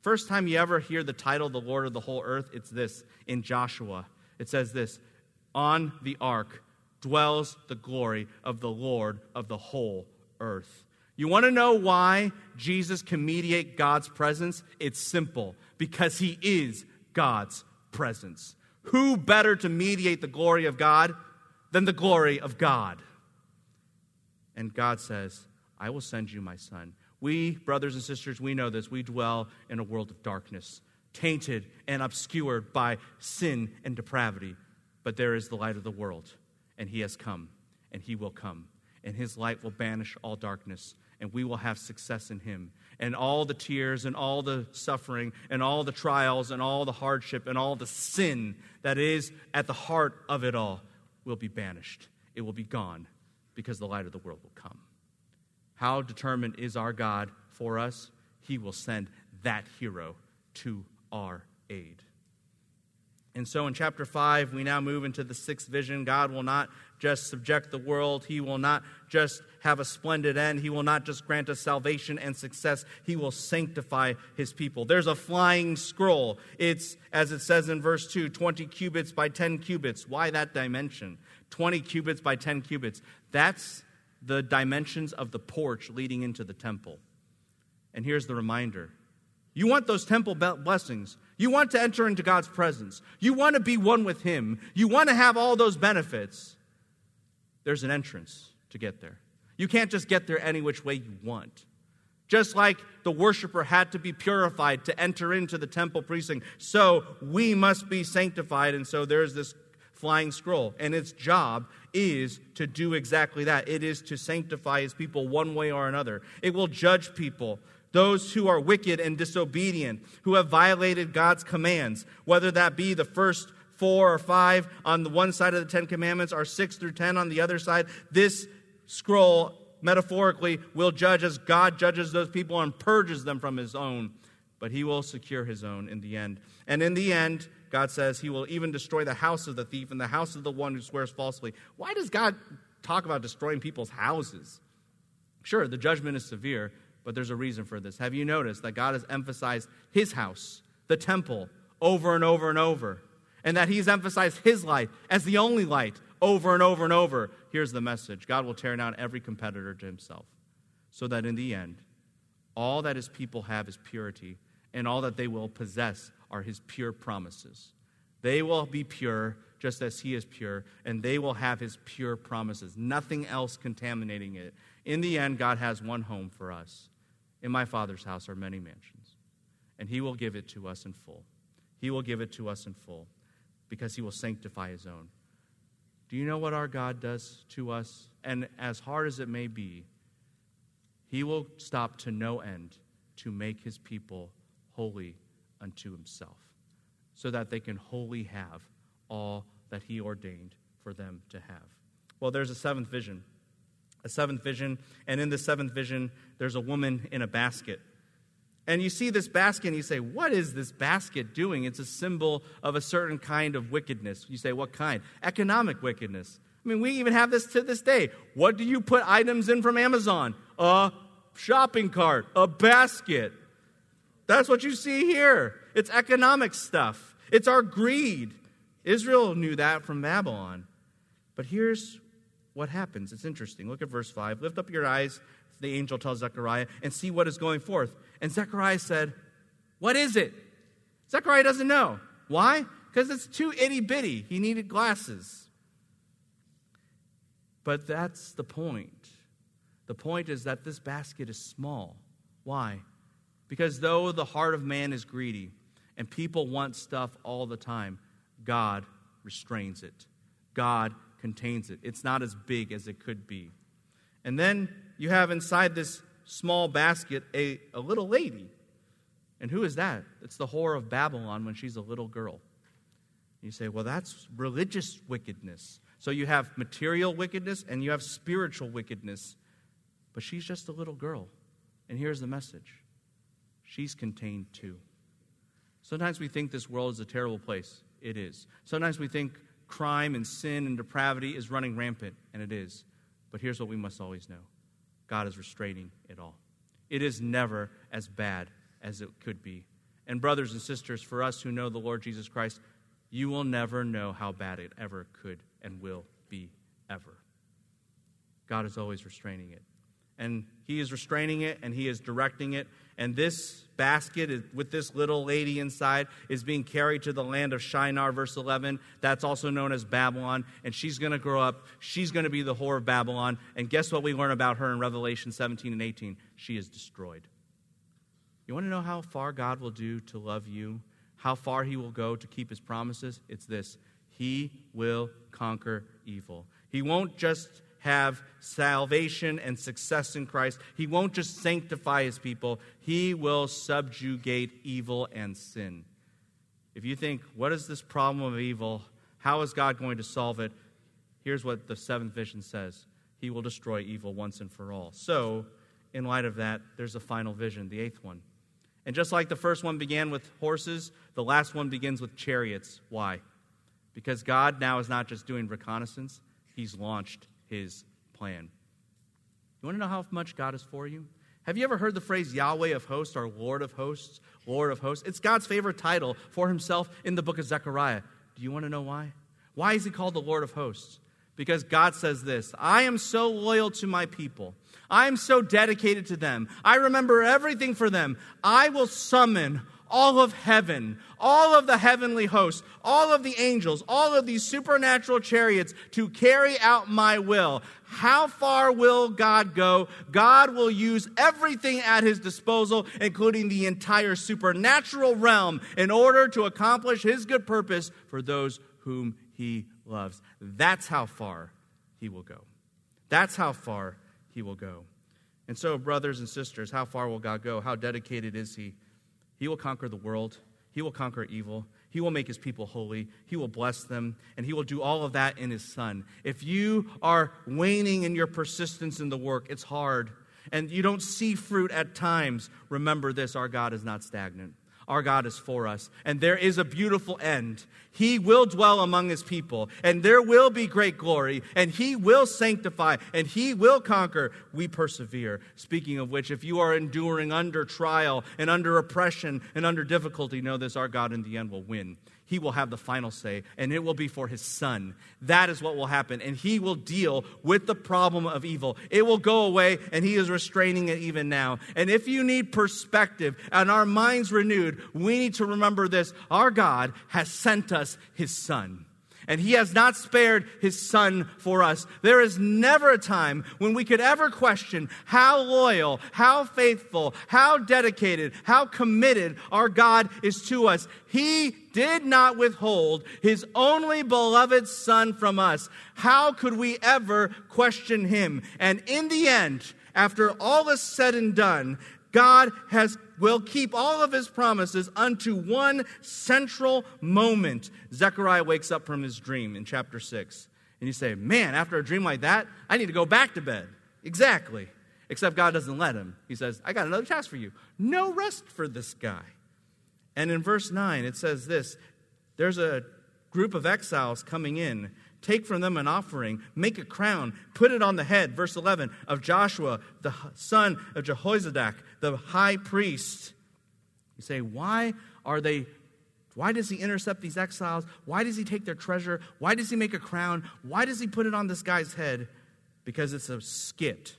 First time you ever hear the title, the Lord of the whole earth, it's this in Joshua. It says this On the ark dwells the glory of the Lord of the whole earth. You want to know why Jesus can mediate God's presence? It's simple because he is God's presence. Who better to mediate the glory of God than the glory of God? And God says, I will send you my son. We, brothers and sisters, we know this. We dwell in a world of darkness, tainted and obscured by sin and depravity. But there is the light of the world, and he has come, and he will come. and his light will banish all darkness, and we will have success in him. And all the tears and all the suffering and all the trials and all the hardship and all the sin that is at the heart of it all will be banished. It will be gone because the light of the world will come. How determined is our God for us? He will send that hero to our aid. And so in chapter 5, we now move into the sixth vision. God will not just subject the world, He will not just have a splendid end, He will not just grant us salvation and success, He will sanctify His people. There's a flying scroll. It's, as it says in verse 2, 20 cubits by 10 cubits. Why that dimension? 20 cubits by 10 cubits. That's the dimensions of the porch leading into the temple. And here's the reminder you want those temple blessings. You want to enter into God's presence. You want to be one with Him. You want to have all those benefits. There's an entrance to get there. You can't just get there any which way you want. Just like the worshiper had to be purified to enter into the temple precinct, so we must be sanctified. And so there's this flying scroll. And its job is to do exactly that it is to sanctify his people one way or another. It will judge people those who are wicked and disobedient, who have violated God's commands, whether that be the first four or five on the one side of the Ten Commandments or six through ten on the other side. This scroll, metaphorically, will judge as God judges those people and purges them from his own. But he will secure his own in the end. And in the end, God says he will even destroy the house of the thief and the house of the one who swears falsely. Why does God talk about destroying people's houses? Sure, the judgment is severe, but there's a reason for this. Have you noticed that God has emphasized his house, the temple, over and over and over? And that he's emphasized his light as the only light over and over and over. Here's the message God will tear down every competitor to himself, so that in the end, all that his people have is purity, and all that they will possess are his pure promises. They will be pure just as he is pure, and they will have his pure promises, nothing else contaminating it. In the end, God has one home for us, in my Father's house are many mansions, and He will give it to us in full. He will give it to us in full because He will sanctify His own. Do you know what our God does to us? And as hard as it may be, He will stop to no end to make His people holy unto Himself, so that they can wholly have all that He ordained for them to have. Well, there's a seventh vision a seventh vision. And in the seventh vision, there's a woman in a basket. And you see this basket and you say, What is this basket doing? It's a symbol of a certain kind of wickedness. You say, What kind? Economic wickedness. I mean, we even have this to this day. What do you put items in from Amazon? A shopping cart, a basket. That's what you see here. It's economic stuff, it's our greed. Israel knew that from Babylon. But here's what happens. It's interesting. Look at verse 5. Lift up your eyes, the angel tells Zechariah, and see what is going forth. And Zechariah said, What is it? Zechariah doesn't know. Why? Because it's too itty bitty. He needed glasses. But that's the point. The point is that this basket is small. Why? Because though the heart of man is greedy and people want stuff all the time, God restrains it. God contains it. It's not as big as it could be. And then you have inside this small basket a, a little lady. And who is that? It's the whore of Babylon when she's a little girl. You say, well, that's religious wickedness. So you have material wickedness and you have spiritual wickedness. But she's just a little girl. And here's the message she's contained too. Sometimes we think this world is a terrible place. It is. Sometimes we think crime and sin and depravity is running rampant, and it is. But here's what we must always know God is restraining it all. It is never as bad as it could be. And, brothers and sisters, for us who know the Lord Jesus Christ, you will never know how bad it ever could and will be ever. God is always restraining it. And He is restraining it and He is directing it and this basket with this little lady inside is being carried to the land of Shinar, verse 11. That's also known as Babylon. And she's going to grow up. She's going to be the whore of Babylon. And guess what we learn about her in Revelation 17 and 18? She is destroyed. You want to know how far God will do to love you? How far he will go to keep his promises? It's this He will conquer evil. He won't just have salvation and success in Christ. He won't just sanctify his people, he will subjugate evil and sin. If you think, what is this problem of evil? How is God going to solve it? Here's what the seventh vision says He will destroy evil once and for all. So, in light of that, there's a final vision, the eighth one. And just like the first one began with horses, the last one begins with chariots. Why? Because God now is not just doing reconnaissance, He's launched his plan. You want to know how much God is for you? Have you ever heard the phrase Yahweh of hosts or Lord of hosts? Lord of hosts? It's God's favorite title for himself in the book of Zechariah. Do you want to know why? Why is he called the Lord of hosts? Because God says this I am so loyal to my people. I am so dedicated to them. I remember everything for them. I will summon all of heaven, all of the heavenly hosts, all of the angels, all of these supernatural chariots to carry out my will. How far will God go? God will use everything at his disposal, including the entire supernatural realm, in order to accomplish his good purpose for those whom he loves. That's how far he will go. That's how far he will go. And so, brothers and sisters, how far will God go? How dedicated is he? He will conquer the world, He will conquer evil. He will make his people holy. He will bless them. And he will do all of that in his son. If you are waning in your persistence in the work, it's hard. And you don't see fruit at times. Remember this our God is not stagnant. Our God is for us. And there is a beautiful end. He will dwell among his people, and there will be great glory, and he will sanctify, and he will conquer. We persevere. Speaking of which, if you are enduring under trial and under oppression and under difficulty, know this our God in the end will win he will have the final say, and it will be for his son. That is what will happen. And he will deal with the problem of evil. It will go away, and he is restraining it even now. And if you need perspective and our minds renewed, we need to remember this our God has sent us his son and he has not spared his son for us. There is never a time when we could ever question how loyal, how faithful, how dedicated, how committed our God is to us. He did not withhold his only beloved son from us. How could we ever question him? And in the end, after all is said and done, God has, will keep all of his promises unto one central moment. Zechariah wakes up from his dream in chapter 6. And you say, Man, after a dream like that, I need to go back to bed. Exactly. Except God doesn't let him. He says, I got another task for you. No rest for this guy. And in verse 9, it says this there's a group of exiles coming in Take from them an offering, make a crown, put it on the head, verse 11, of Joshua, the son of Jehozadak, the high priest. You say, why are they why does he intercept these exiles? Why does he take their treasure? Why does he make a crown? Why does he put it on this guy's head? Because it's a skit.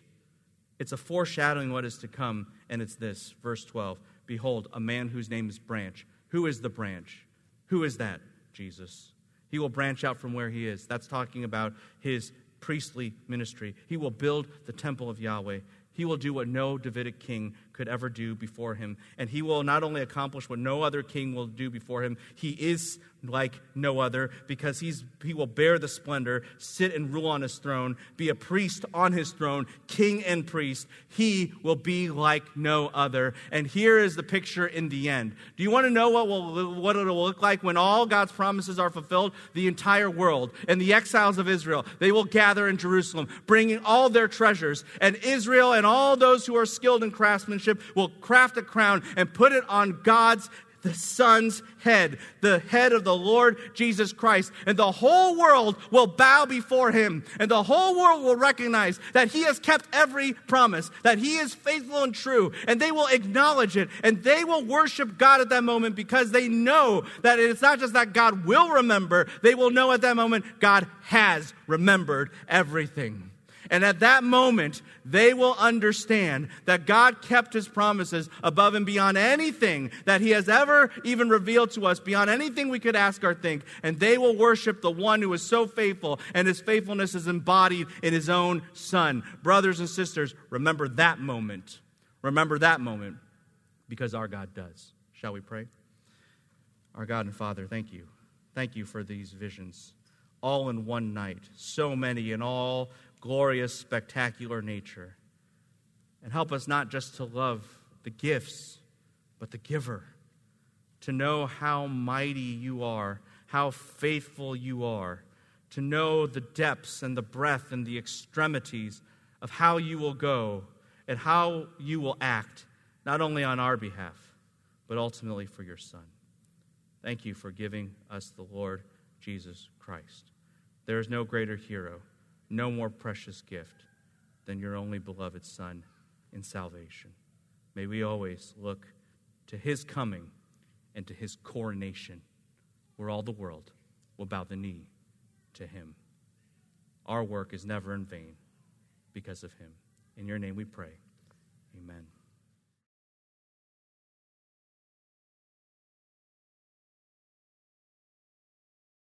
It's a foreshadowing what is to come, and it's this, verse 12. Behold, a man whose name is Branch. Who is the branch? Who is that? Jesus. He will branch out from where he is. That's talking about his priestly ministry. He will build the temple of Yahweh. He will do what no Davidic king could ever do before him. And he will not only accomplish what no other king will do before him, he is like no other because he's, he will bear the splendor, sit and rule on his throne, be a priest on his throne, king and priest. He will be like no other. And here is the picture in the end. Do you want to know what, will, what it will look like when all God's promises are fulfilled? The entire world and the exiles of Israel, they will gather in Jerusalem, bringing all their treasures. And Israel and all those who are skilled in craftsmanship will craft a crown and put it on God's the Son's head, the head of the Lord Jesus Christ. And the whole world will bow before him. And the whole world will recognize that he has kept every promise, that he is faithful and true. And they will acknowledge it. And they will worship God at that moment because they know that it's not just that God will remember, they will know at that moment God has remembered everything. And at that moment, they will understand that God kept his promises above and beyond anything that he has ever even revealed to us, beyond anything we could ask or think. And they will worship the one who is so faithful, and his faithfulness is embodied in his own son. Brothers and sisters, remember that moment. Remember that moment because our God does. Shall we pray? Our God and Father, thank you. Thank you for these visions, all in one night. So many and all glorious, spectacular nature. And help us not just to love the gifts, but the giver, to know how mighty you are, how faithful you are, to know the depths and the breadth and the extremities of how you will go and how you will act, not only on our behalf, but ultimately for your Son. Thank you for giving us the Lord Jesus Christ. There is no greater hero, no more precious gift than your only beloved Son in salvation. May we always look to his coming and to his coronation, where all the world will bow the knee to him. Our work is never in vain because of him. In your name we pray. Amen.